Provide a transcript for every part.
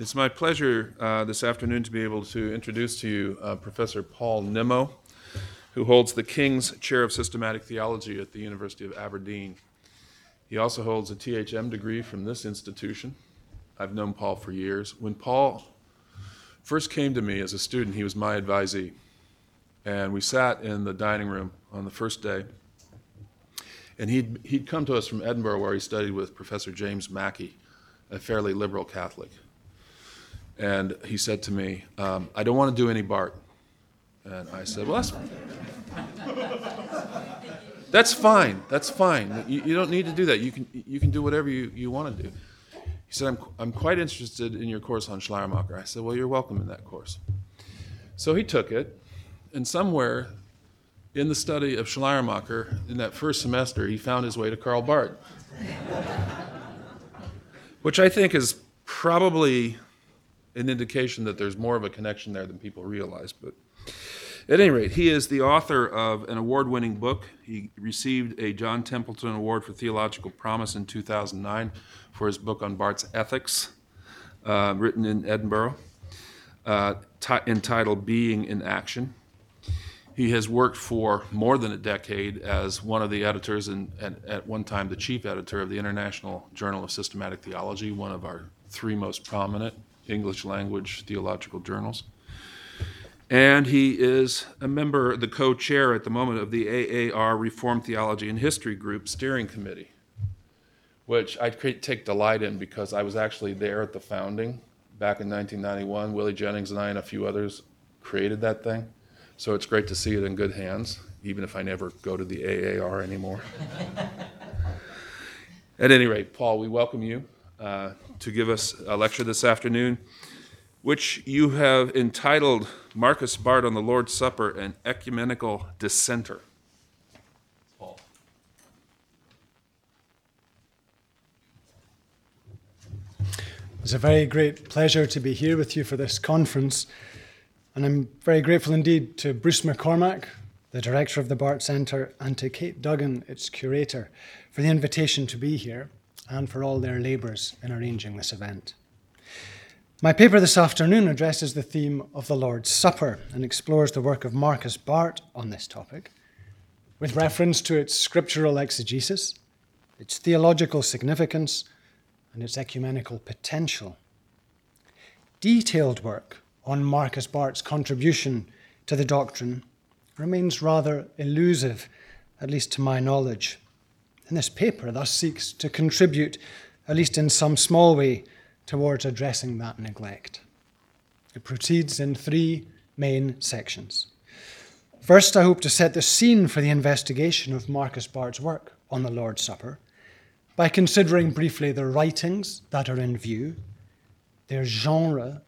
It's my pleasure uh, this afternoon to be able to introduce to you uh, Professor Paul Nimmo, who holds the King's Chair of Systematic Theology at the University of Aberdeen. He also holds a THM degree from this institution. I've known Paul for years. When Paul first came to me as a student, he was my advisee. And we sat in the dining room on the first day. And he'd, he'd come to us from Edinburgh, where he studied with Professor James Mackey, a fairly liberal Catholic and he said to me, um, I don't want to do any Barth. And I said, Well, that's, that's fine. That's fine. You, you, don't need to do that. You can, you can do whatever you, you want to do. He said, I'm, I'm quite interested in your course on Schleiermacher. I said, Well, you're welcome in that course. So he took it, and somewhere in the study of Schleiermacher, in that first semester, he found his way to Karl Barth, which I think is probably an indication that there's more of a connection there than people realize. But at any rate, he is the author of an award winning book. He received a John Templeton Award for Theological Promise in 2009 for his book on Barth's Ethics, uh, written in Edinburgh, uh, t- entitled Being in Action. He has worked for more than a decade as one of the editors and, and at one time the chief editor of the International Journal of Systematic Theology, one of our three most prominent English language theological journals. And he is a member, the co chair at the moment of the AAR Reformed Theology and History Group Steering Committee, which I take delight in because I was actually there at the founding back in 1991. Willie Jennings and I and a few others created that thing. So it's great to see it in good hands, even if I never go to the AAR anymore. at any rate, Paul, we welcome you uh, to give us a lecture this afternoon, which you have entitled Marcus Barth on the Lord's Supper, an ecumenical dissenter. Paul. It's a very great pleasure to be here with you for this conference. And I'm very grateful indeed to Bruce McCormack, the director of the Barth Centre, and to Kait Dugan, its curator, for the invitation to be here and for all their labours in arranging this event. My paper this afternoon addresses the theme of the Lord's Supper and explores the work of Marcus Barth on this topic, with reference to its scriptural exegesis, its theological significance, and its ecumenical potential. Detailed work on Marcus Barth's contribution to the doctrine remains rather elusive, at least to my knowledge. And this paper thus seeks to contribute, at least in some small way, towards addressing that neglect. It proceeds in three main sections. First, I hope to set the scene for the investigation of Marcus Barth's work on the Lord's Supper by considering briefly the writings that are in view, their genre,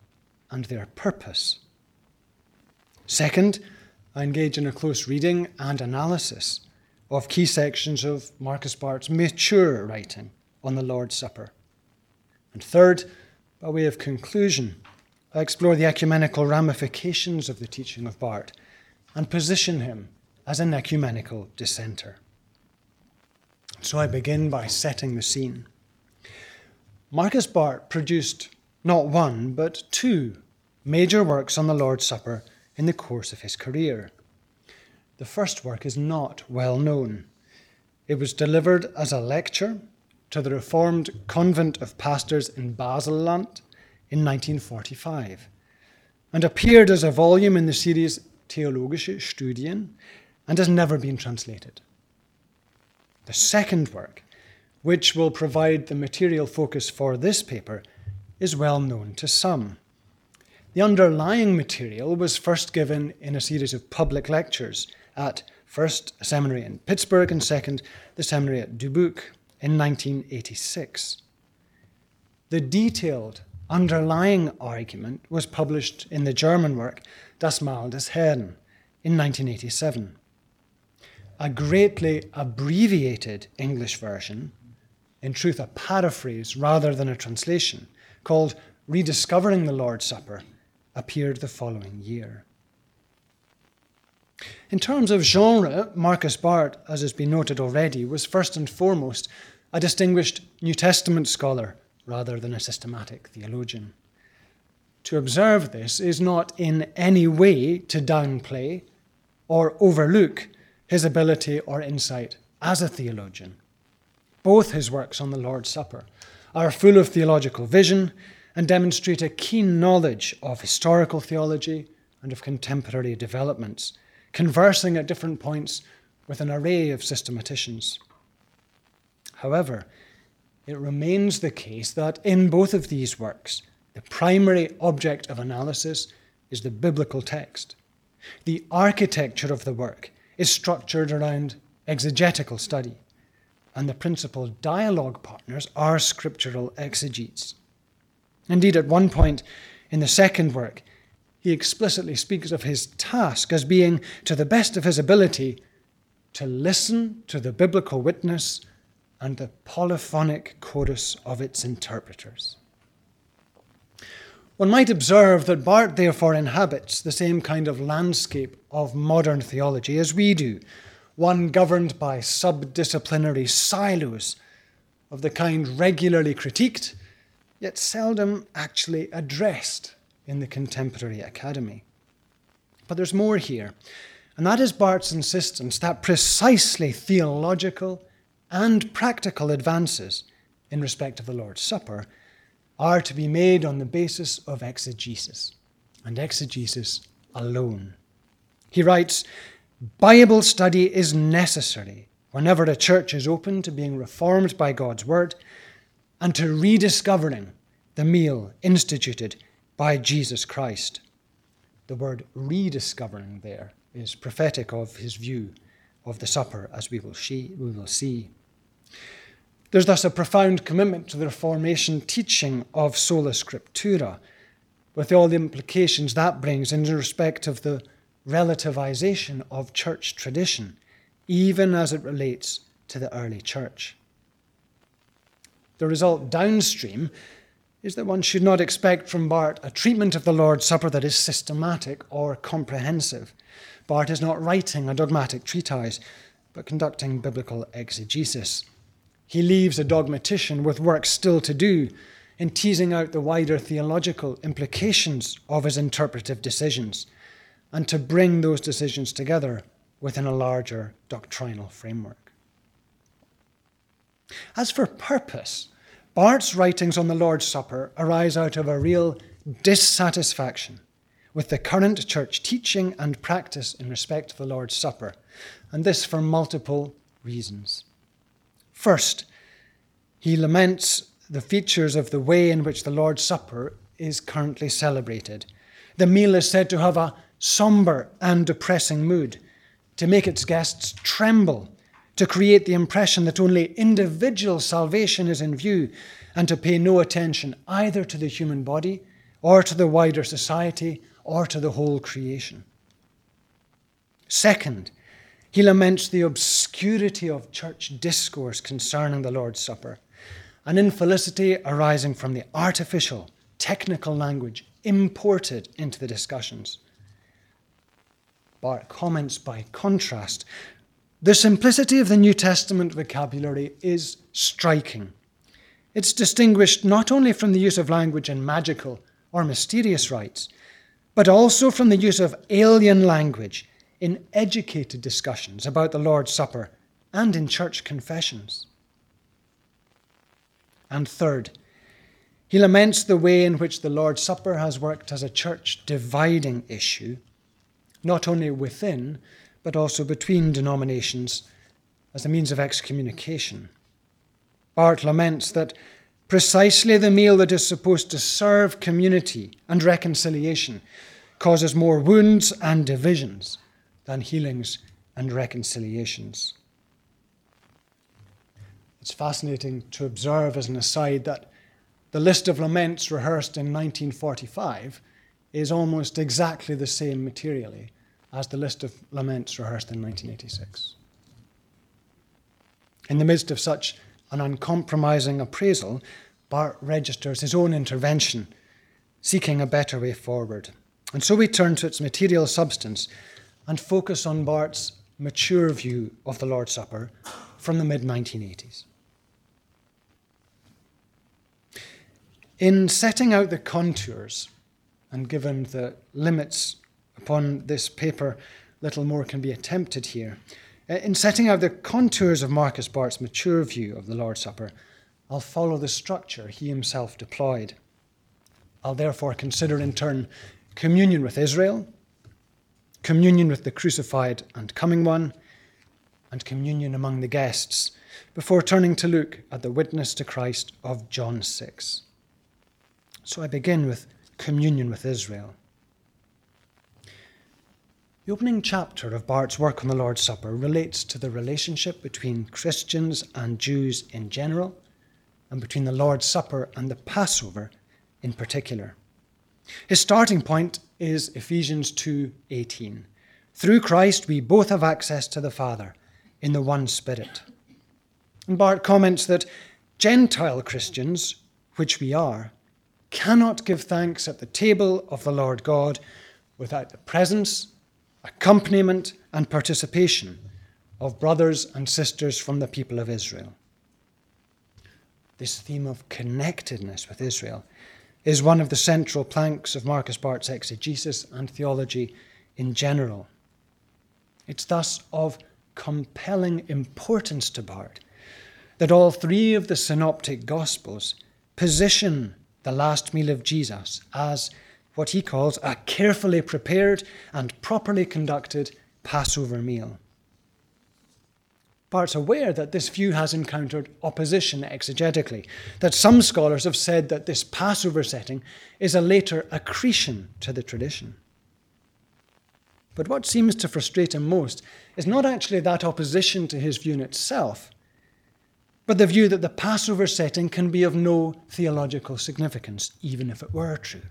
and their purpose. Second, I engage in a close reading and analysis of key sections of Marcus Barth's mature writing on the Lord's Supper. And third, by way of conclusion, I explore the ecumenical ramifications of the teaching of Barth and position him as an ecumenical dissenter. So I begin by setting the scene. Marcus Barth produced not one, but two major works on the Lord's Supper in the course of his career. The first work is not well known. It was delivered as a lecture to the Reformed Convent of Pastors in Basel-Land in 1945 and appeared as a volume in the series Theologische Studien and has never been translated. The second work, which will provide the material focus for this paper, is well known to some. The underlying material was first given in a series of public lectures at first a seminary in Pittsburgh and second the seminary at Dubuque in 1986. The detailed underlying argument was published in the German work Das Mahl des Herrn in 1987. A greatly abbreviated English version, in truth a paraphrase rather than a translation, called Rediscovering the Lord's Supper, appeared the following year. In terms of genre, Marcus Barth, as has been noted already, was first and foremost a distinguished New Testament scholar rather than a systematic theologian. to observe this is not in any way to downplay or overlook his ability or insight as a theologian. Both his works on the Lord's Supper are full of theological vision and demonstrate a keen knowledge of historical theology and of contemporary developments, conversing at different points with an array of systematicians. However, it remains the case that in both of these works, the primary object of analysis is the biblical text. The architecture of the work is structured around exegetical study, and the principal dialogue partners are scriptural exegetes. Indeed, at one point in the second work, he explicitly speaks of his task as being, to the best of his ability, to listen to the biblical witness and the polyphonic chorus of its interpreters. One might observe that Barth therefore inhabits the same kind of landscape of modern theology as we do, one governed by subdisciplinary silos of the kind regularly critiqued, yet seldom actually addressed in the contemporary academy. But there's more here, and that is Barth's insistence that precisely theological and practical advances in respect of the Lord's Supper are to be made on the basis of exegesis, and exegesis alone. He writes Bible study is necessary whenever a church is open to being reformed by God's Word and to rediscovering the meal instituted by Jesus Christ. The word rediscovering there is prophetic of his view of the supper, as we will see. We will see. There's thus a profound commitment to the Reformation teaching of sola scriptura, with all the implications that brings in respect of the relativization of church tradition, even as it relates to the early church. The result downstream is that one should not expect from Barth a treatment of the Lord's Supper that is systematic or comprehensive. Barth is not writing a dogmatic treatise, but conducting biblical exegesis. He leaves a dogmatician with work still to do in teasing out the wider theological implications of his interpretive decisions and to bring those decisions together within a larger doctrinal framework. As for purpose, Barth's writings on the Lord's Supper arise out of a real dissatisfaction with the current church teaching and practice in respect of the Lord's Supper, and this for multiple reasons. First, he laments the features of the way in which the Lord's Supper is currently celebrated. The meal is said to have a somber and depressing mood, to make its guests tremble, to create the impression that only individual salvation is in view, and to pay no attention either to the human body, or to the wider society, or to the whole creation. Second, he laments the obscurity of church discourse concerning the Lord's Supper, an infelicity arising from the artificial, technical language imported into the discussions. Barth comments by contrast the simplicity of the New Testament vocabulary is striking. It's distinguished not only from the use of language in magical or mysterious rites, but also from the use of alien language in educated discussions about the Lord's Supper and in church confessions. And third, he laments the way in which the Lord's Supper has worked as a church dividing issue, not only within, but also between denominations as a means of excommunication. Barth laments that precisely the meal that is supposed to serve community and reconciliation causes more wounds and divisions than healings and reconciliations. It's fascinating to observe, as an aside, that the list of laments rehearsed in 1945 is almost exactly the same materially as the list of laments rehearsed in 1986. In the midst of such an uncompromising appraisal, Barth registers his own intervention, seeking a better way forward. And so we turn to its material substance and focus on Barth's mature view of the Lord's Supper from the mid 1980s. In setting out the contours and given the limits upon this paper, little more can be attempted here. Uh, in setting out the contours of Marcus Barth's mature view of the Lord's Supper, I'll follow the structure he himself deployed. I'll therefore consider in turn communion with Israel, communion with the crucified and coming one, and communion among the guests, before turning to look at the witness to Christ of John 6. So I begin with communion with Israel. The opening chapter of Barth's work on the Lord's Supper relates to the relationship between Christians and Jews in general, and between the Lord's Supper and the Passover in particular. His starting point is Ephesians 2:18. Through Christ we both have access to the Father in the one Spirit. And Barth comments that Gentile Christians, which we are, cannot give thanks at the table of the Lord God without the presence, accompaniment, and participation of brothers and sisters from the people of Israel. This theme of connectedness with Israel is one of the central planks of Marcus Barth's exegesis and theology in general. It's thus of compelling importance to Barth that all three of the synoptic gospels position the last meal of Jesus as what he calls a carefully prepared and properly conducted Passover meal. Barth's aware that this view has encountered opposition exegetically, that some scholars have said that this Passover setting is a later accretion to the tradition. But what seems to frustrate him most is not actually that opposition to his view in itself, but the view that the Passover setting can be of no theological significance, even if it were true.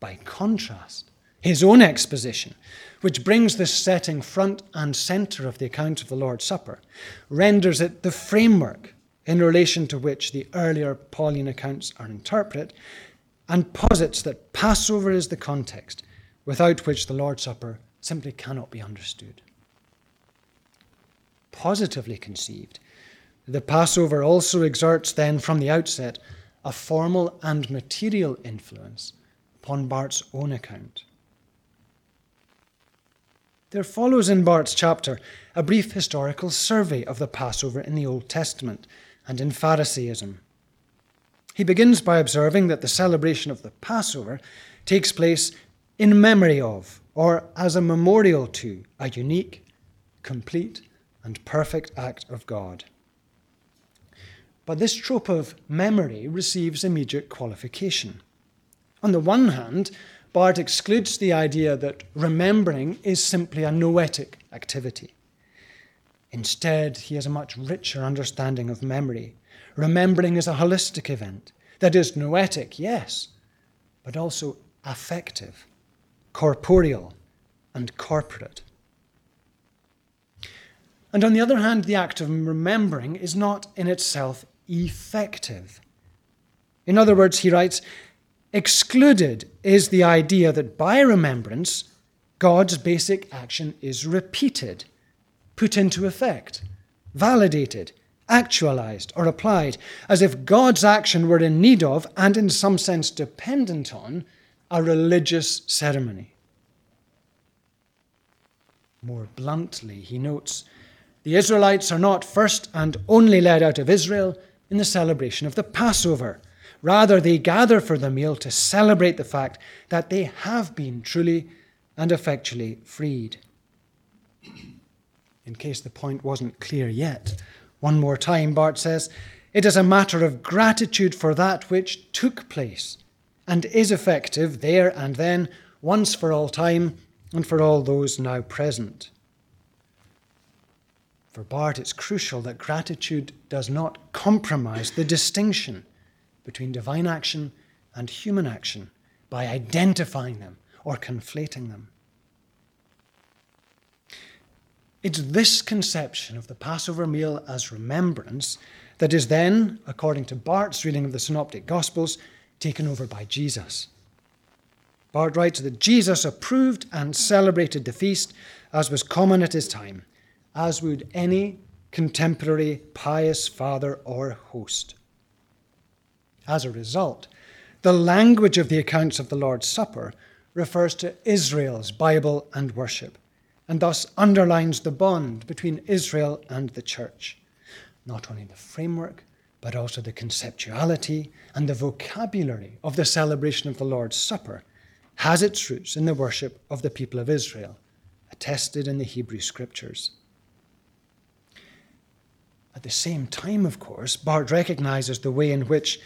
By contrast, his own exposition, which brings this setting front and centre of the account of the Lord's Supper, renders it the framework in relation to which the earlier Pauline accounts are interpreted, and posits that Passover is the context without which the Lord's Supper simply cannot be understood. Positively conceived, the Passover also exerts then from the outset a formal and material influence upon Barth's own account. There follows in Barth's chapter a brief historical survey of the Passover in the Old Testament and in Pharisaism. He begins by observing that the celebration of the Passover takes place in memory of, or as a memorial to, a unique, complete, and perfect act of God. But this trope of memory receives immediate qualification. On the one hand, Barth excludes the idea that remembering is simply a noetic activity. Instead, he has a much richer understanding of memory. Remembering is a holistic event that is noetic, yes, but also affective, corporeal, and corporate. And on the other hand, the act of remembering is not in itself effective. In other words, he writes, Excluded is the idea that by remembrance, God's basic action is repeated, put into effect, validated, actualized, or applied, as if God's action were in need of, and in some sense dependent on, a religious ceremony. More bluntly, he notes the Israelites are not first and only led out of Israel in the celebration of the Passover Rather, they gather for the meal to celebrate the fact that they have been truly and effectually freed. In case the point wasn't clear yet, one more time, Barth says, it is a matter of gratitude for that which took place and is effective there and then, once for all time, and for all those now present. For Barth, it's crucial that gratitude does not compromise the distinction between divine action and human action by identifying them or conflating them. It's this conception of the Passover meal as remembrance that is then, according to Barth's reading of the Synoptic Gospels, taken over by Jesus. Barth writes that Jesus approved and celebrated the feast as was common at his time, as would any contemporary pious father or host. As a result, the language of the accounts of the Lord's Supper refers to Israel's Bible and worship, and thus underlines the bond between Israel and the church. Not only the framework, but also the conceptuality and the vocabulary of the celebration of the Lord's Supper has its roots in the worship of the people of Israel, attested in the Hebrew Scriptures. At the same time, of course, Barth recognizes the way in which,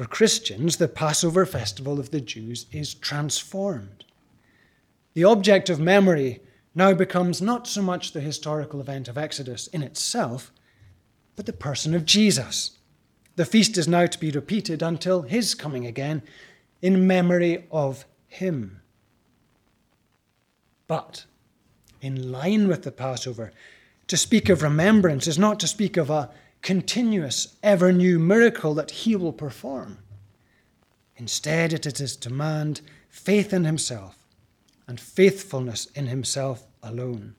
for Christians, the Passover festival of the Jews is transformed. The object of memory now becomes not so much the historical event of Exodus in itself, but the person of Jesus. The feast is now to be repeated until his coming again in memory of him. But, in line with the Passover, to speak of remembrance is not to speak of a continuous, ever new miracle that he will perform. Instead, it is to demand faith in himself and faithfulness in himself alone.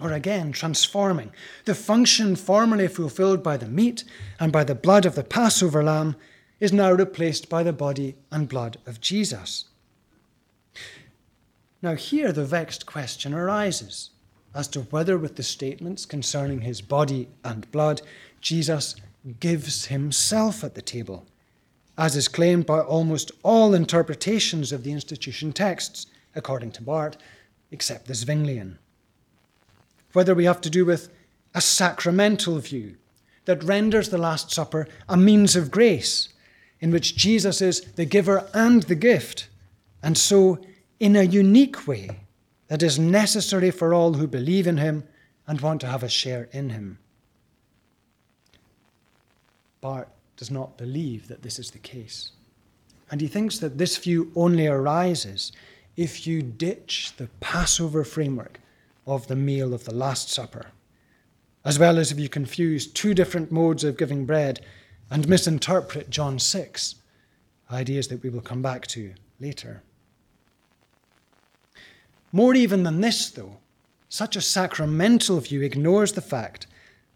Or again, transforming. The function formerly fulfilled by the meat and by the blood of the Passover lamb is now replaced by the body and blood of Jesus. Now, here the vexed question arises as to whether, with the statements concerning his body and blood, Jesus gives himself at the table, as is claimed by almost all interpretations of the institution texts, according to Barth, except the Zwinglian. Whether we have to do with a sacramental view that renders the Last Supper a means of grace, in which Jesus is the giver and the gift, and so, in a unique way, that is necessary for all who believe in him and want to have a share in him. Barth does not believe that this is the case. And he thinks that this view only arises if you ditch the Passover framework of the meal of the Last Supper, as well as if you confuse two different modes of giving bread and misinterpret John 6, ideas that we will come back to later. More even than this, though, such a sacramental view ignores the fact,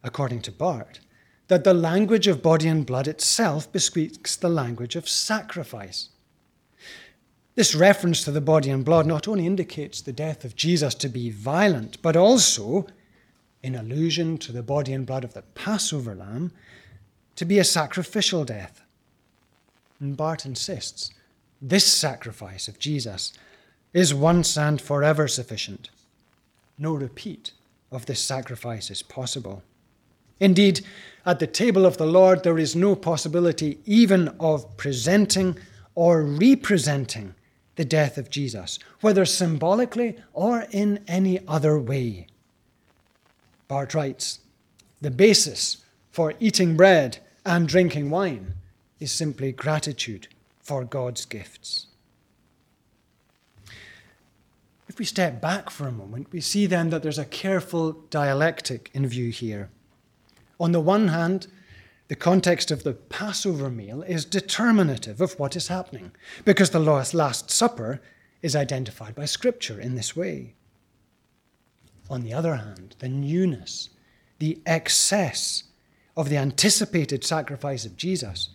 according to Barth, that the language of body and blood itself bespeaks the language of sacrifice. This reference to the body and blood not only indicates the death of Jesus to be violent, but also, in allusion to the body and blood of the Passover lamb, to be a sacrificial death. And Barth insists this sacrifice of Jesus is once and forever sufficient. No repeat of this sacrifice is possible. Indeed, at the table of the Lord, there is no possibility even of presenting or representing the death of Jesus, whether symbolically or in any other way. Barth writes The basis for eating bread and drinking wine is simply gratitude for God's gifts. If we step back for a moment, we see then that there's a careful dialectic in view here. On the one hand, the context of the Passover meal is determinative of what is happening, because the Last Supper is identified by Scripture in this way. On the other hand, the newness, the excess of the anticipated sacrifice of Jesus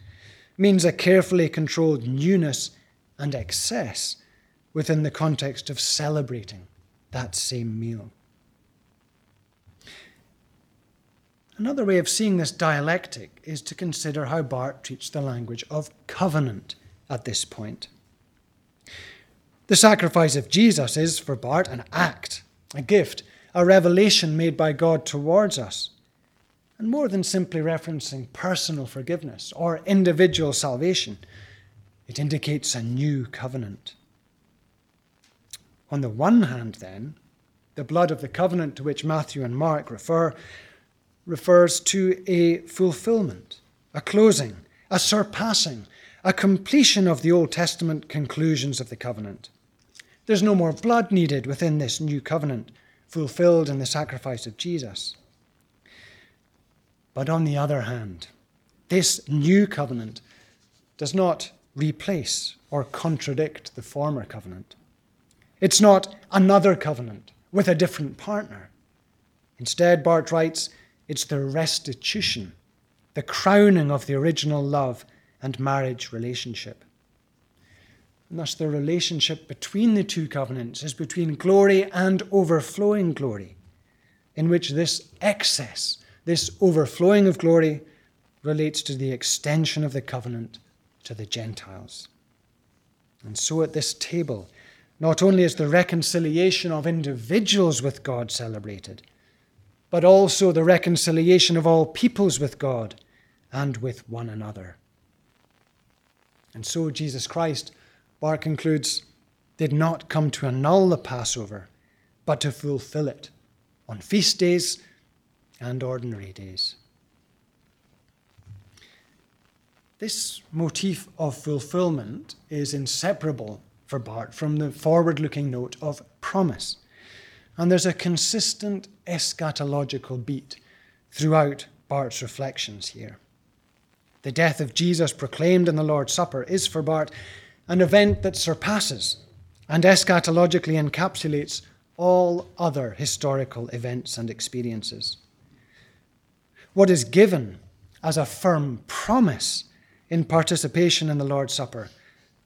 means a carefully controlled newness and excess within the context of celebrating that same meal. Another way of seeing this dialectic is to consider how Barth treats the language of covenant at this point. The sacrifice of Jesus is, for Barth, an act, a gift, a revelation made by God towards us. And more than simply referencing personal forgiveness or individual salvation, it indicates a new covenant. On the one hand, then, the blood of the covenant to which Matthew and Mark refer refers to a fulfillment, a closing, a surpassing, a completion of the Old Testament conclusions of the covenant. There's no more blood needed within this new covenant, fulfilled in the sacrifice of Jesus. But on the other hand, this new covenant does not replace or contradict the former covenant. It's not another covenant with a different partner. Instead, Barth writes, it's the restitution, the crowning of the original love and marriage relationship. And thus, the relationship between the two covenants is between glory and overflowing glory, in which this excess, this overflowing of glory, relates to the extension of the covenant to the Gentiles. And so, at this table, not only is the reconciliation of individuals with God celebrated, but also the reconciliation of all peoples with God and with one another. And so, Jesus Christ Barth concludes, did not come to annul the Passover, but to fulfill it on feast days and ordinary days. This motif of fulfillment is inseparable for Barth from the forward looking note of promise. And there's a consistent eschatological beat throughout Barth's reflections here. The death of Jesus proclaimed in the Lord's Supper is for Barth an event that surpasses and eschatologically encapsulates all other historical events and experiences. What is given as a firm promise in participation in the Lord's Supper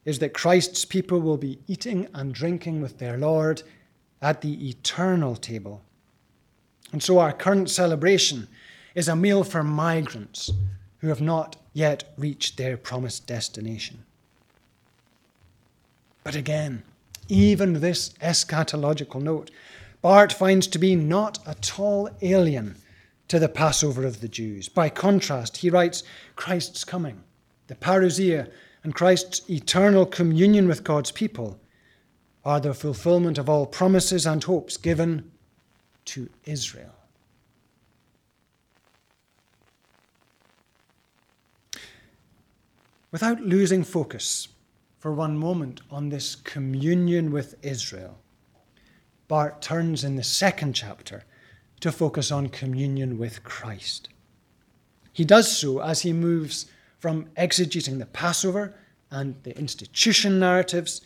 is that Christ's people will be eating and drinking with their Lord at the eternal table. And so our current celebration is a meal for migrants who have not yet reached their promised destination. But again, even this eschatological note, Barth finds to be not at all alien to the Passover of the Jews. By contrast, he writes Christ's coming, the parousia, and Christ's eternal communion with God's people are the fulfillment of all promises and hopes given to Israel. Without losing focus, for one moment on this communion with Israel, Barth turns in the second chapter to focus on communion with Christ. He does so as he moves from exegeting the Passover and the institution narratives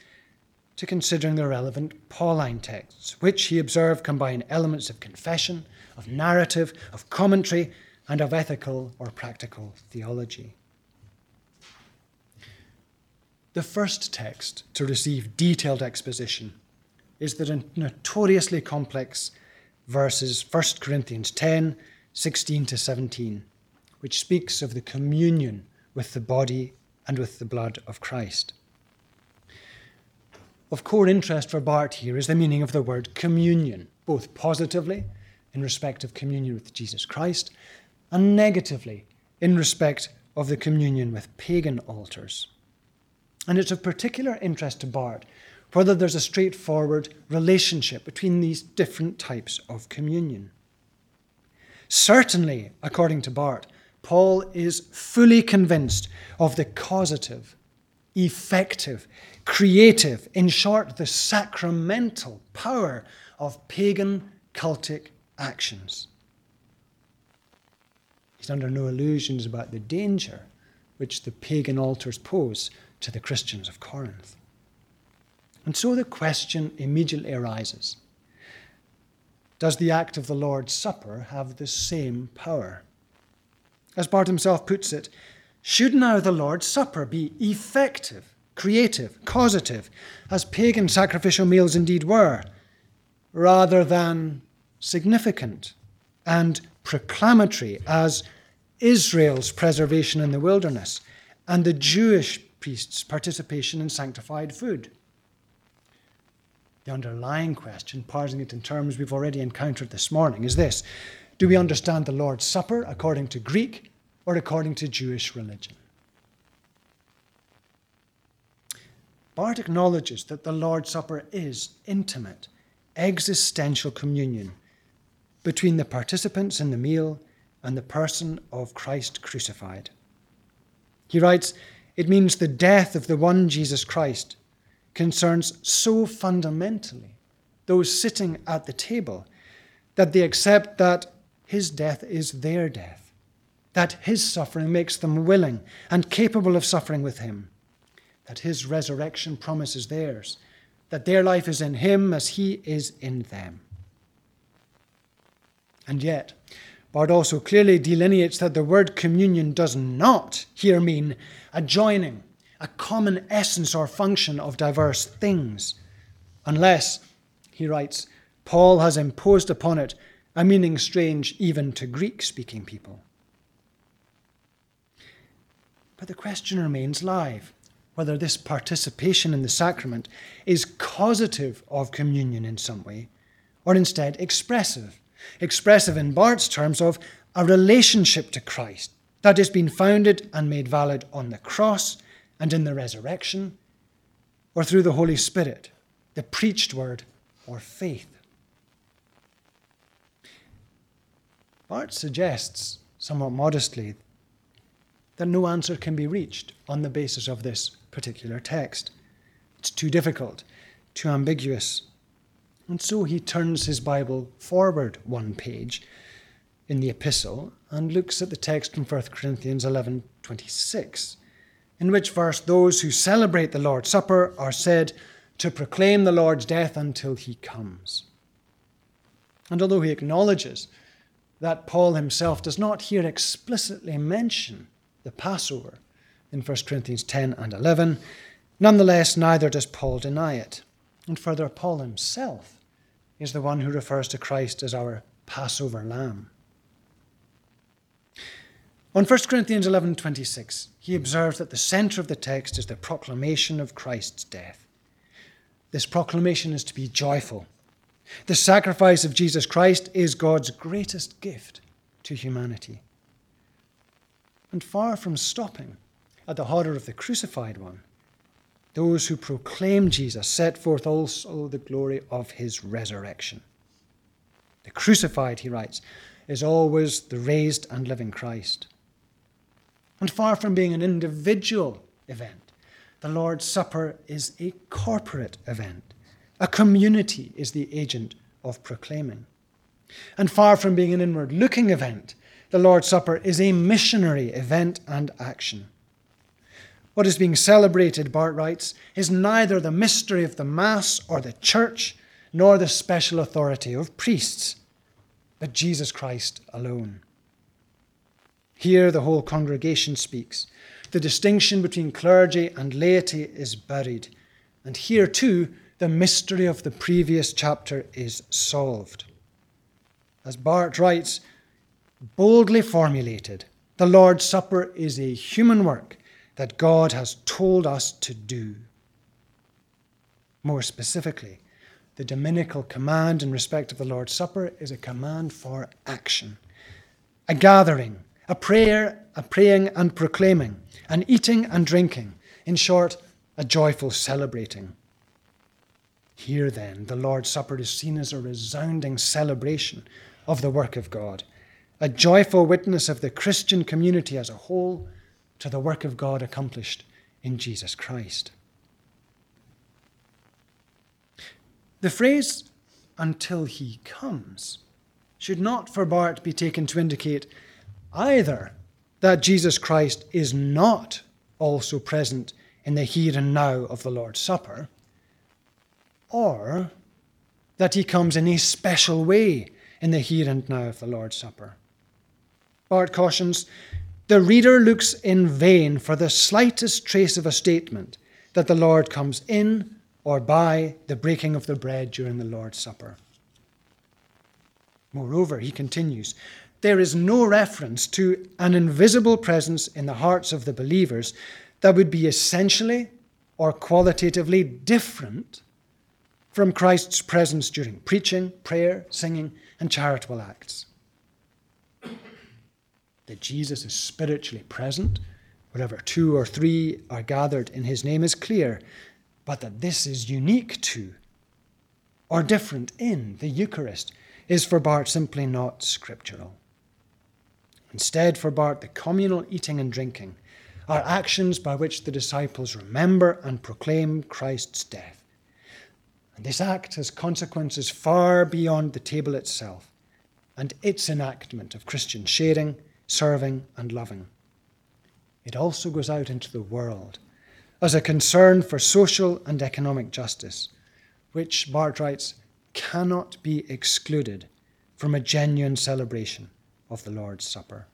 to considering the relevant Pauline texts, which he observed combine elements of confession, of narrative, of commentary, and of ethical or practical theology. The first text to receive detailed exposition is the notoriously complex verses 1 Corinthians 10 16 to 17, which speaks of the communion with the body and with the blood of Christ. Of core interest for Barth here is the meaning of the word communion, both positively in respect of communion with Jesus Christ, and negatively in respect of the communion with pagan altars. And it's of particular interest to Barth whether there's a straightforward relationship between these different types of communion. Certainly, according to Barth, Paul is fully convinced of the causative, effective, creative, in short, the sacramental power of pagan cultic actions. He's under no illusions about the danger which the pagan altars pose to the Christians of Corinth. And so the question immediately arises Does the act of the Lord's Supper have the same power? As Barth himself puts it, should now the Lord's Supper be effective, creative, causative, as pagan sacrificial meals indeed were, rather than significant and proclamatory as Israel's preservation in the wilderness and the Jewish priest's participation in sanctified food. The underlying question, parsing it in terms we've already encountered this morning, is this Do we understand the Lord's Supper according to Greek or according to Jewish religion? Barth acknowledges that the Lord's Supper is intimate, existential communion between the participants in the meal and the person of Christ crucified. He writes, it means the death of the one Jesus Christ concerns so fundamentally those sitting at the table that they accept that his death is their death, that his suffering makes them willing and capable of suffering with him, that his resurrection promises theirs, that their life is in him as he is in them. And yet, Barth also clearly delineates that the word communion does not here mean a joining, a common essence or function of diverse things, unless, he writes, Paul has imposed upon it a meaning strange even to Greek speaking people. But the question remains live whether this participation in the sacrament is causative of communion in some way, or instead expressive. Expressive in Barth's terms of a relationship to Christ that has been founded and made valid on the cross and in the resurrection, or through the Holy Spirit, the preached word, or faith. Barth suggests, somewhat modestly, that no answer can be reached on the basis of this particular text. It's too difficult, too ambiguous. And so he turns his Bible forward one page in the epistle and looks at the text from 1 Corinthians 11:26, in which verse those who celebrate the Lord's Supper are said to proclaim the Lord's death until he comes. And although he acknowledges that Paul himself does not here explicitly mention the Passover in 1 Corinthians 10 and 11. Nonetheless, neither does Paul deny it. And further, Paul himself is the one who refers to Christ as our Passover lamb. On 1 Corinthians 11:26, he observes that the center of the text is the proclamation of Christ's death. This proclamation is to be joyful. The sacrifice of Jesus Christ is God's greatest gift to humanity. And far from stopping at the horror of the crucified one, those who proclaim Jesus set forth also the glory of his resurrection. The crucified, he writes, is always the raised and living Christ. And far from being an individual event, the Lord's Supper is a corporate event. A community is the agent of proclaiming. And far from being an inward looking event, the Lord's Supper is a missionary event and action. What is being celebrated, Barth writes, is neither the mystery of the Mass or the Church, nor the special authority of priests, but Jesus Christ alone. Here the whole congregation speaks. The distinction between clergy and laity is buried. And here, too, the mystery of the previous chapter is solved. As Barth writes, boldly formulated, the Lord's Supper is a human work that God has told us to do. More specifically, the dominical command in respect of the Lord's Supper is a command for action, a gathering, a prayer, a praying and proclaiming, an eating and drinking, in short, a joyful celebrating. Here, then, the Lord's Supper is seen as a resounding celebration of the work of God a joyful witness of the Christian community as a whole to the work of God accomplished in Jesus Christ. The phrase, until he comes, should not for Barth be taken to indicate either that Jesus Christ is not also present in the here and now of the Lord's Supper, or that he comes in a special way in the here and now of the Lord's Supper. Barth cautions the reader looks in vain for the slightest trace of a statement that the Lord comes in or by the breaking of the bread during the Lord's Supper. Moreover, he continues, there is no reference to an invisible presence in the hearts of the believers that would be essentially or qualitatively different from Christ's presence during preaching, prayer, singing, and charitable acts that Jesus is spiritually present wherever two or three are gathered in his name is clear, but that this is unique to or different in the Eucharist is for Barth simply not scriptural. Instead, for Barth, the communal eating and drinking are actions by which the disciples remember and proclaim Christ's death. And this act has consequences far beyond the table itself and its enactment of Christian sharing serving, and loving. It also goes out into the world as a concern for social and economic justice, which, Barth writes, cannot be excluded from a genuine celebration of the Lord's Supper.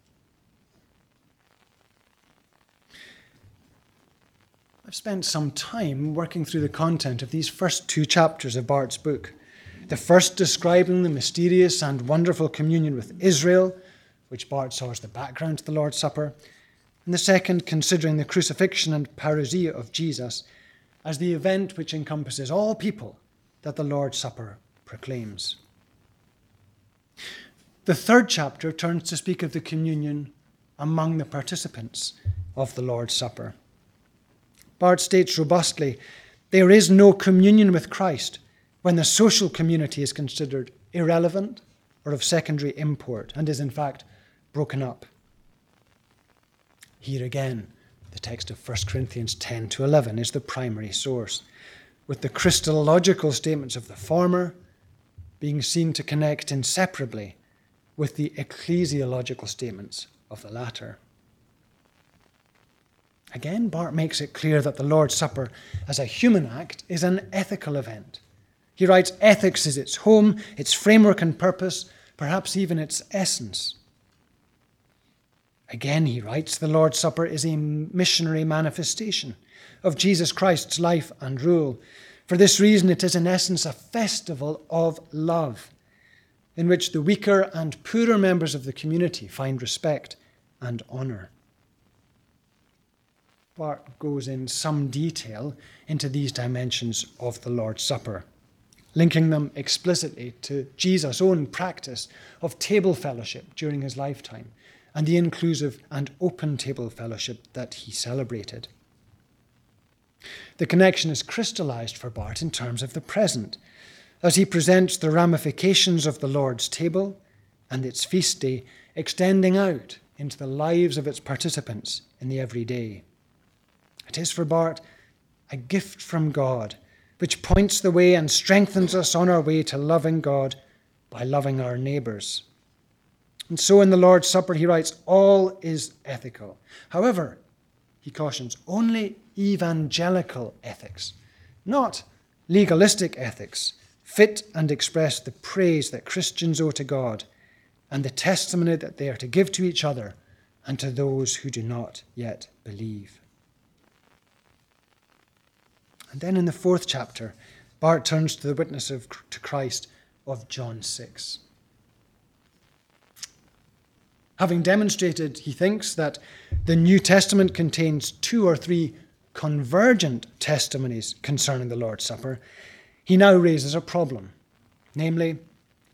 I've spent some time working through the content of these first two chapters of Barth's book. The first describing the mysterious and wonderful communion with Israel, which Barth saw as the background to the Lord's Supper, and the second considering the crucifixion and parousia of Jesus as the event which encompasses all people that the Lord's Supper proclaims. The third chapter turns to speak of the communion among the participants of the Lord's Supper. Barth states robustly there is no communion with Christ when the social community is considered irrelevant or of secondary import and is in fact broken up. Here again, the text of 1 Corinthians 10 to 11 is the primary source, with the Christological statements of the former being seen to connect inseparably with the ecclesiological statements of the latter. Again, Barth makes it clear that the Lord's Supper, as a human act, is an ethical event. He writes ethics is its home, its framework and purpose, perhaps even its essence. Again, he writes the Lord's Supper is a missionary manifestation of Jesus Christ's life and rule. For this reason, it is in essence a festival of love, in which the weaker and poorer members of the community find respect and honour. Barth goes in some detail into these dimensions of the Lord's Supper, linking them explicitly to Jesus' own practice of table fellowship during his lifetime and the inclusive and open table fellowship that he celebrated. The connection is crystallized for Barth in terms of the present, as he presents the ramifications of the Lord's table and its feast day extending out into the lives of its participants in the everyday. It is for Barth a gift from God, which points the way and strengthens us on our way to loving God by loving our neighbours. And so in the Lord's Supper, he writes, all is ethical. However, he cautions, only evangelical ethics, not legalistic ethics, fit and express the praise that Christians owe to God and the testimony that they are to give to each other and to those who do not yet believe. And then in the fourth chapter, Barth turns to the witness of, to Christ of John 6 having demonstrated, he thinks, that the New Testament contains two or three convergent testimonies concerning the Lord's Supper, he now raises a problem. Namely,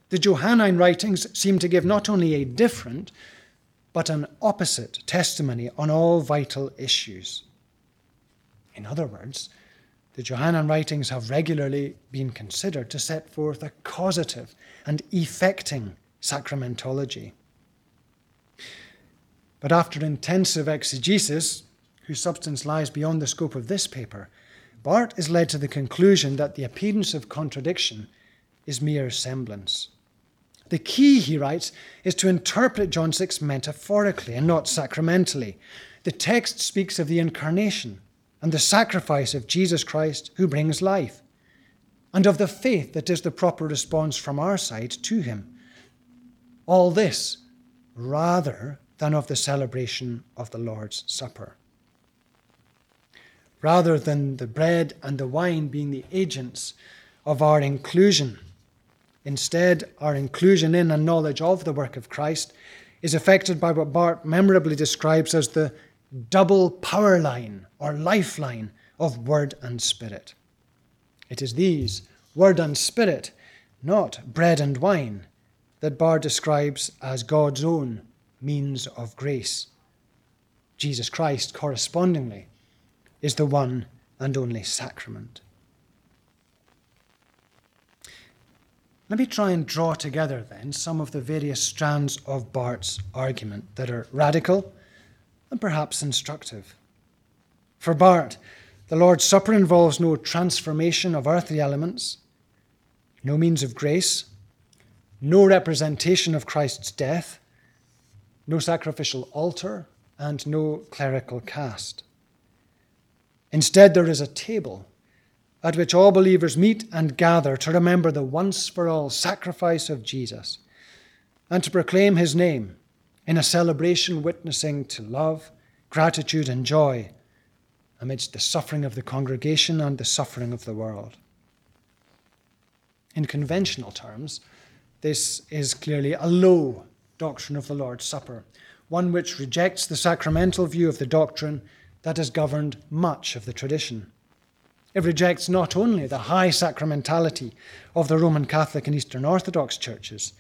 the Johannine writings seem to give not only a different, but an opposite testimony on all vital issues. In other words, the Johannine writings have regularly been considered to set forth a causative and effecting sacramentology. But after intensive exegesis, whose substance lies beyond the scope of this paper, Barth is led to the conclusion that the appearance of contradiction is mere semblance. The key, he writes, is to interpret John 6 metaphorically and not sacramentally. The text speaks of the incarnation and the sacrifice of Jesus Christ who brings life, and of the faith that is the proper response from our side to him. All this rather than of the celebration of the Lord's Supper. Rather than the bread and the wine being the agents of our inclusion, instead, our inclusion in and knowledge of the work of Christ is affected by what Barth memorably describes as the double power line or lifeline of Word and Spirit. It is these, Word and Spirit, not bread and wine, that Barth describes as God's own means of grace. Jesus Christ, correspondingly, is the one and only sacrament. Let me try and draw together then some of the various strands of Barth's argument that are radical and perhaps instructive. For Barth, the Lord's Supper involves no transformation of earthly elements, no means of grace, no representation of Christ's death, no sacrificial altar, and no clerical caste. Instead, there is a table at which all believers meet and gather to remember the once for all sacrifice of Jesus and to proclaim his name in a celebration witnessing to love, gratitude, and joy amidst the suffering of the congregation and the suffering of the world. In conventional terms, this is clearly a low doctrine of the Lord's Supper, one which rejects the sacramental view of the doctrine that has governed much of the tradition. It rejects not only the high sacramentality of the Roman Catholic and Eastern Orthodox churches,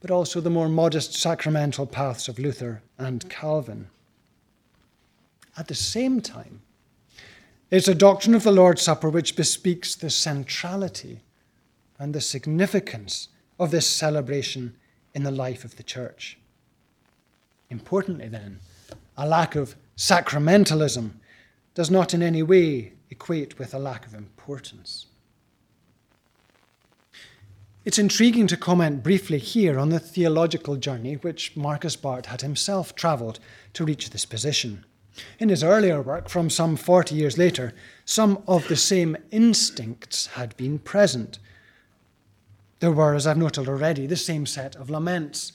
but also the more modest sacramental paths of Luther and Calvin. At the same time, it's a doctrine of the Lord's Supper which bespeaks the centrality and the significance of this celebration in the life of the church. Importantly, then, a lack of sacramentalism does not in any way equate with a lack of importance. It's intriguing to comment briefly here on the theological journey which Marcus Barth had himself travelled to reach this position. In his earlier work, from some 40 years later, some of the same instincts had been present. There were, as I've noted already, the same set of laments,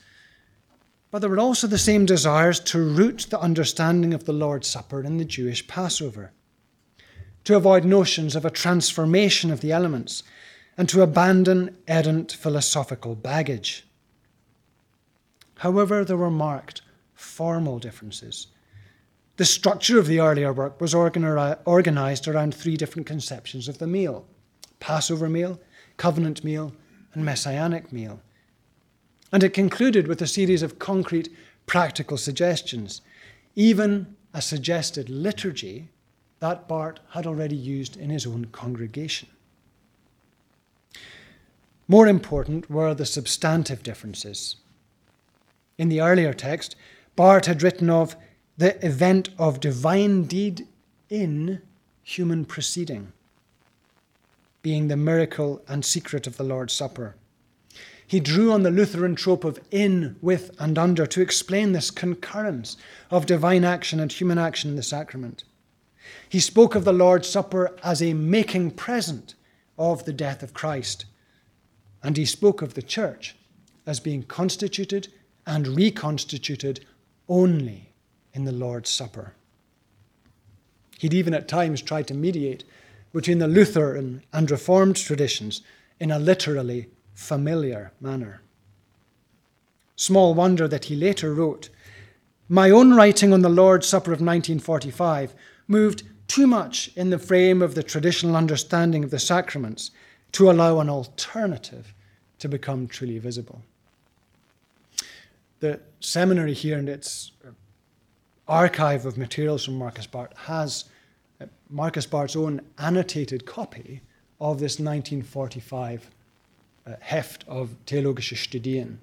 but there were also the same desires to root the understanding of the Lord's Supper in the Jewish Passover, to avoid notions of a transformation of the elements, and to abandon errant philosophical baggage. However, there were marked formal differences the structure of the earlier work was organized around three different conceptions of the meal Passover meal, covenant meal, and messianic meal. And it concluded with a series of concrete, practical suggestions, even a suggested liturgy that Barth had already used in his own congregation. More important were the substantive differences. In the earlier text, Barth had written of the event of divine deed in human proceeding, being the miracle and secret of the Lord's Supper. He drew on the Lutheran trope of in, with, and under to explain this concurrence of divine action and human action in the sacrament. He spoke of the Lord's Supper as a making present of the death of Christ. And he spoke of the church as being constituted and reconstituted only in the Lord's Supper. He'd even at times tried to mediate between the Lutheran and Reformed traditions in a literally familiar manner. Small wonder that he later wrote My own writing on the Lord's Supper of 1945 moved too much in the frame of the traditional understanding of the sacraments to allow an alternative to become truly visible. The seminary here and its archive of materials from Marcus Barth has uh, Marcus Barth's own annotated copy of this 1945 uh, heft of Theologische Studien.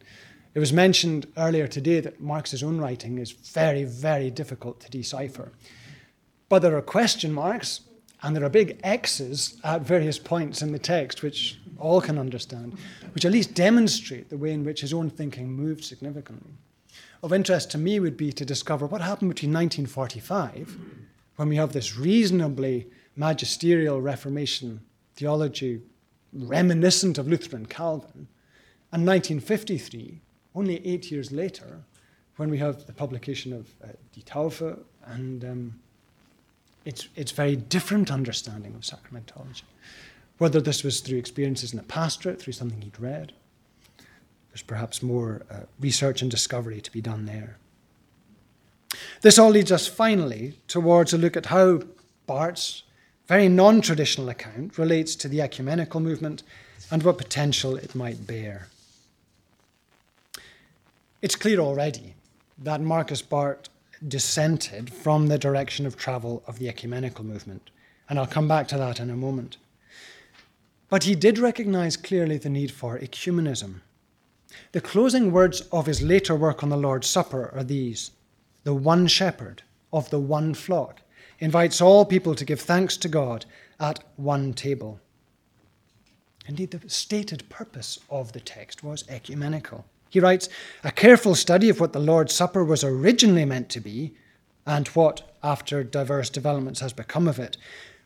It was mentioned earlier today that Marx's own writing is very, very difficult to decipher. But there are question marks and there are big X's at various points in the text, which all can understand, which at least demonstrate the way in which his own thinking moved significantly of interest to me would be to discover what happened between 1945, when we have this reasonably magisterial Reformation theology reminiscent of Luther and Calvin, and 1953, only eight years later, when we have the publication of uh, Die Taufe and um, its, its very different understanding of sacramentology. Whether this was through experiences in the pastorate, through something he'd read, there's perhaps more uh, research and discovery to be done there. This all leads us finally towards a look at how Barth's very non traditional account relates to the ecumenical movement and what potential it might bear. It's clear already that Marcus Barth dissented from the direction of travel of the ecumenical movement, and I'll come back to that in a moment. But he did recognize clearly the need for ecumenism the closing words of his later work on the Lord's Supper are these The one shepherd of the one flock invites all people to give thanks to God at one table. Indeed, the stated purpose of the text was ecumenical. He writes A careful study of what the Lord's Supper was originally meant to be, and what, after diverse developments, has become of it,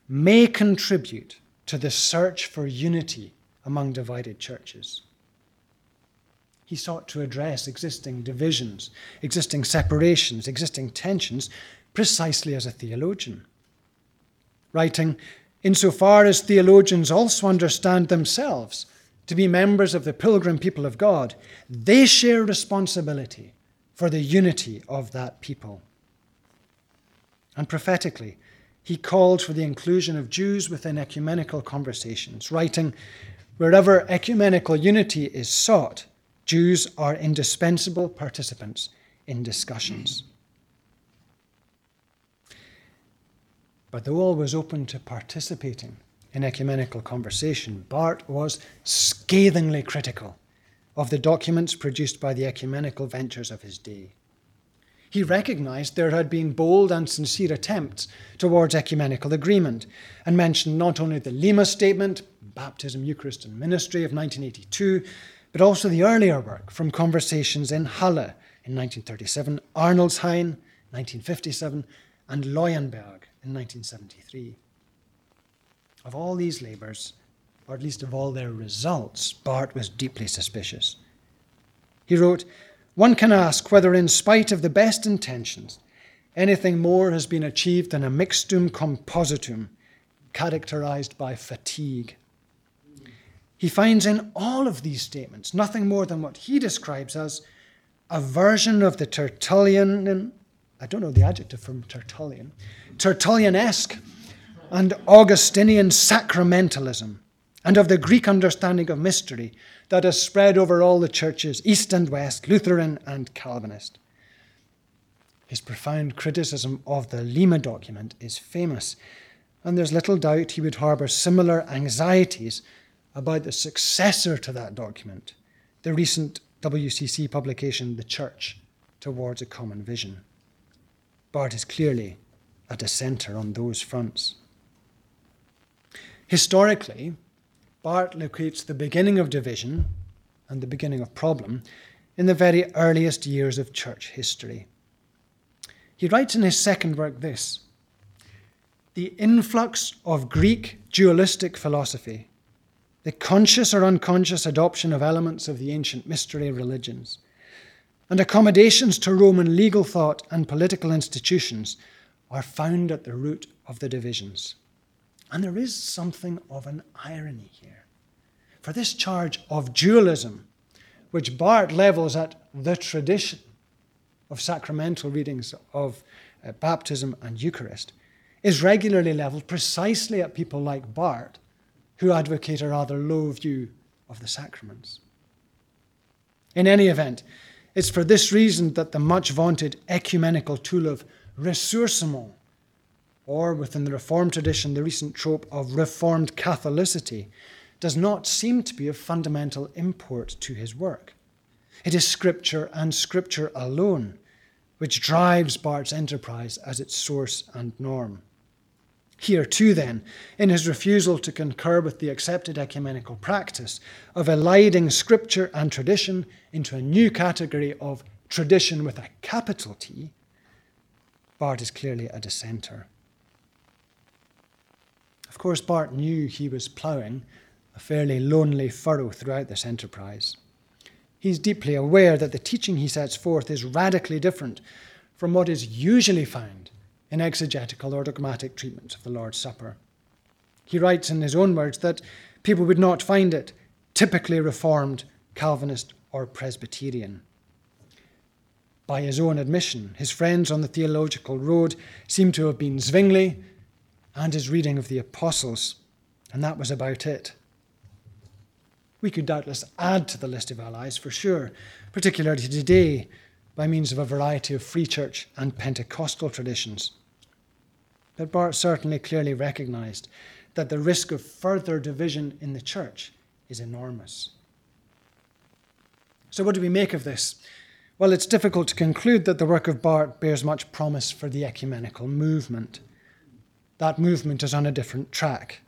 may contribute to the search for unity among divided churches. He sought to address existing divisions, existing separations, existing tensions, precisely as a theologian. Writing, insofar as theologians also understand themselves to be members of the pilgrim people of God, they share responsibility for the unity of that people. And prophetically, he called for the inclusion of Jews within ecumenical conversations, writing, Wherever ecumenical unity is sought, Jews are indispensable participants in discussions. But though all was open to participating in ecumenical conversation, Barth was scathingly critical of the documents produced by the ecumenical ventures of his day. He recognized there had been bold and sincere attempts towards ecumenical agreement and mentioned not only the Lima Statement, Baptism, Eucharist, and Ministry of 1982, but also the earlier work from conversations in Halle in 1937, Arnoldshain 1957, and Leuenberg in 1973. Of all these labours, or at least of all their results, Barth was deeply suspicious. He wrote, One can ask whether, in spite of the best intentions, anything more has been achieved than a mixtum compositum characterized by fatigue. He finds in all of these statements nothing more than what he describes as a version of the Tertullian, I don't know the adjective from Tertullian, Tertullianesque and Augustinian sacramentalism, and of the Greek understanding of mystery that has spread over all the churches, East and West, Lutheran and Calvinist. His profound criticism of the Lima document is famous, and there's little doubt he would harbour similar anxieties about the successor to that document, the recent WCC publication, The Church Towards a Common Vision. Barth is clearly a dissenter on those fronts. Historically, Barth locates the beginning of division and the beginning of problem in the very earliest years of church history. He writes in his second work this The influx of Greek dualistic philosophy, the conscious or unconscious adoption of elements of the ancient mystery religions, and accommodations to Roman legal thought and political institutions are found at the root of the divisions. And there is something of an irony here. For this charge of dualism, which Barth levels at the tradition of sacramental readings of uh, baptism and Eucharist, is regularly leveled precisely at people like Barth, who advocate a rather low view of the sacraments. In any event, it's for this reason that the much vaunted ecumenical tool of ressourcement, or within the Reformed tradition, the recent trope of Reformed Catholicity, does not seem to be of fundamental import to his work. It is Scripture and Scripture alone which drives Barth's enterprise as its source and norm. Here, too, then, in his refusal to concur with the accepted ecumenical practice of eliding Scripture and tradition into a new category of tradition with a capital T, Barth is clearly a dissenter. Of course, Barth knew he was ploughing a fairly lonely furrow throughout this enterprise. He's deeply aware that the teaching he sets forth is radically different from what is usually found in exegetical or dogmatic treatments of the Lord's Supper. He writes in his own words that people would not find it typically Reformed, Calvinist, or Presbyterian. By his own admission, his friends on the theological road seem to have been Zwingli and his reading of the Apostles, and that was about it. We could doubtless add to the list of allies for sure, particularly today by means of a variety of free church and Pentecostal traditions. But Barth certainly clearly recognized that the risk of further division in the church is enormous. So, what do we make of this? Well, it's difficult to conclude that the work of Barth bears much promise for the ecumenical movement. That movement is on a different track.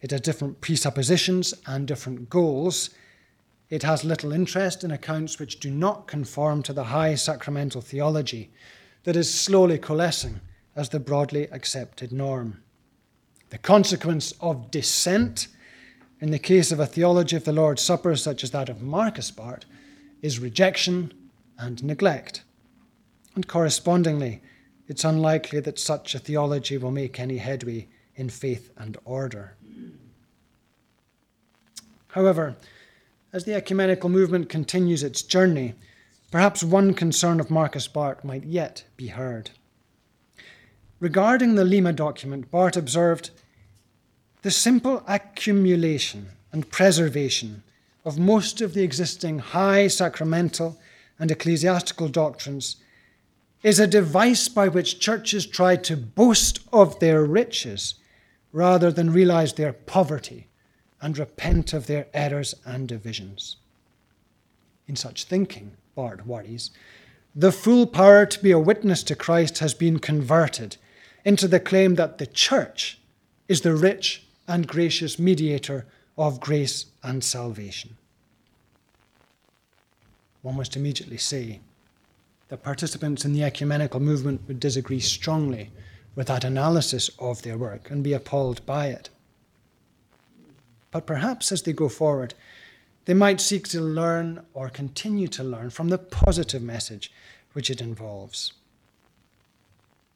It has different presuppositions and different goals. It has little interest in accounts which do not conform to the high sacramental theology that is slowly coalescing as the broadly accepted norm. The consequence of dissent in the case of a theology of the Lord's Supper such as that of Marcus Barth, is rejection and neglect. And correspondingly, it's unlikely that such a theology will make any headway in faith and order. However, as the ecumenical movement continues its journey, perhaps one concern of Marcus Barth might yet be heard. Regarding the Lima document, Barth observed the simple accumulation and preservation of most of the existing high sacramental and ecclesiastical doctrines is a device by which churches try to boast of their riches rather than realize their poverty and repent of their errors and divisions. In such thinking, Barth worries, the full power to be a witness to Christ has been converted into the claim that the church is the rich and gracious mediator of grace and salvation. One must immediately say that participants in the ecumenical movement would disagree strongly with that analysis of their work and be appalled by it. But perhaps as they go forward, they might seek to learn or continue to learn from the positive message which it involves.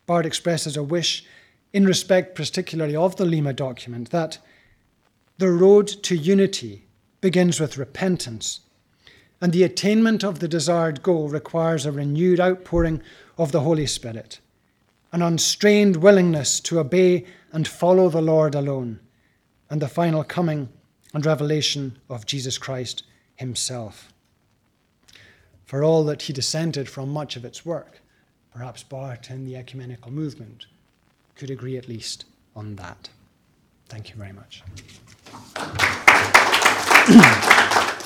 Barth expresses a wish, in respect particularly of the Lima document, that the road to unity begins with repentance, and the attainment of the desired goal requires a renewed outpouring of the Holy Spirit, an unstrained willingness to obey and follow the Lord alone, and the final coming and revelation of Jesus Christ Himself. For all that he dissented from much of its work, perhaps Barth and the ecumenical movement could agree at least on that. Thank you very much.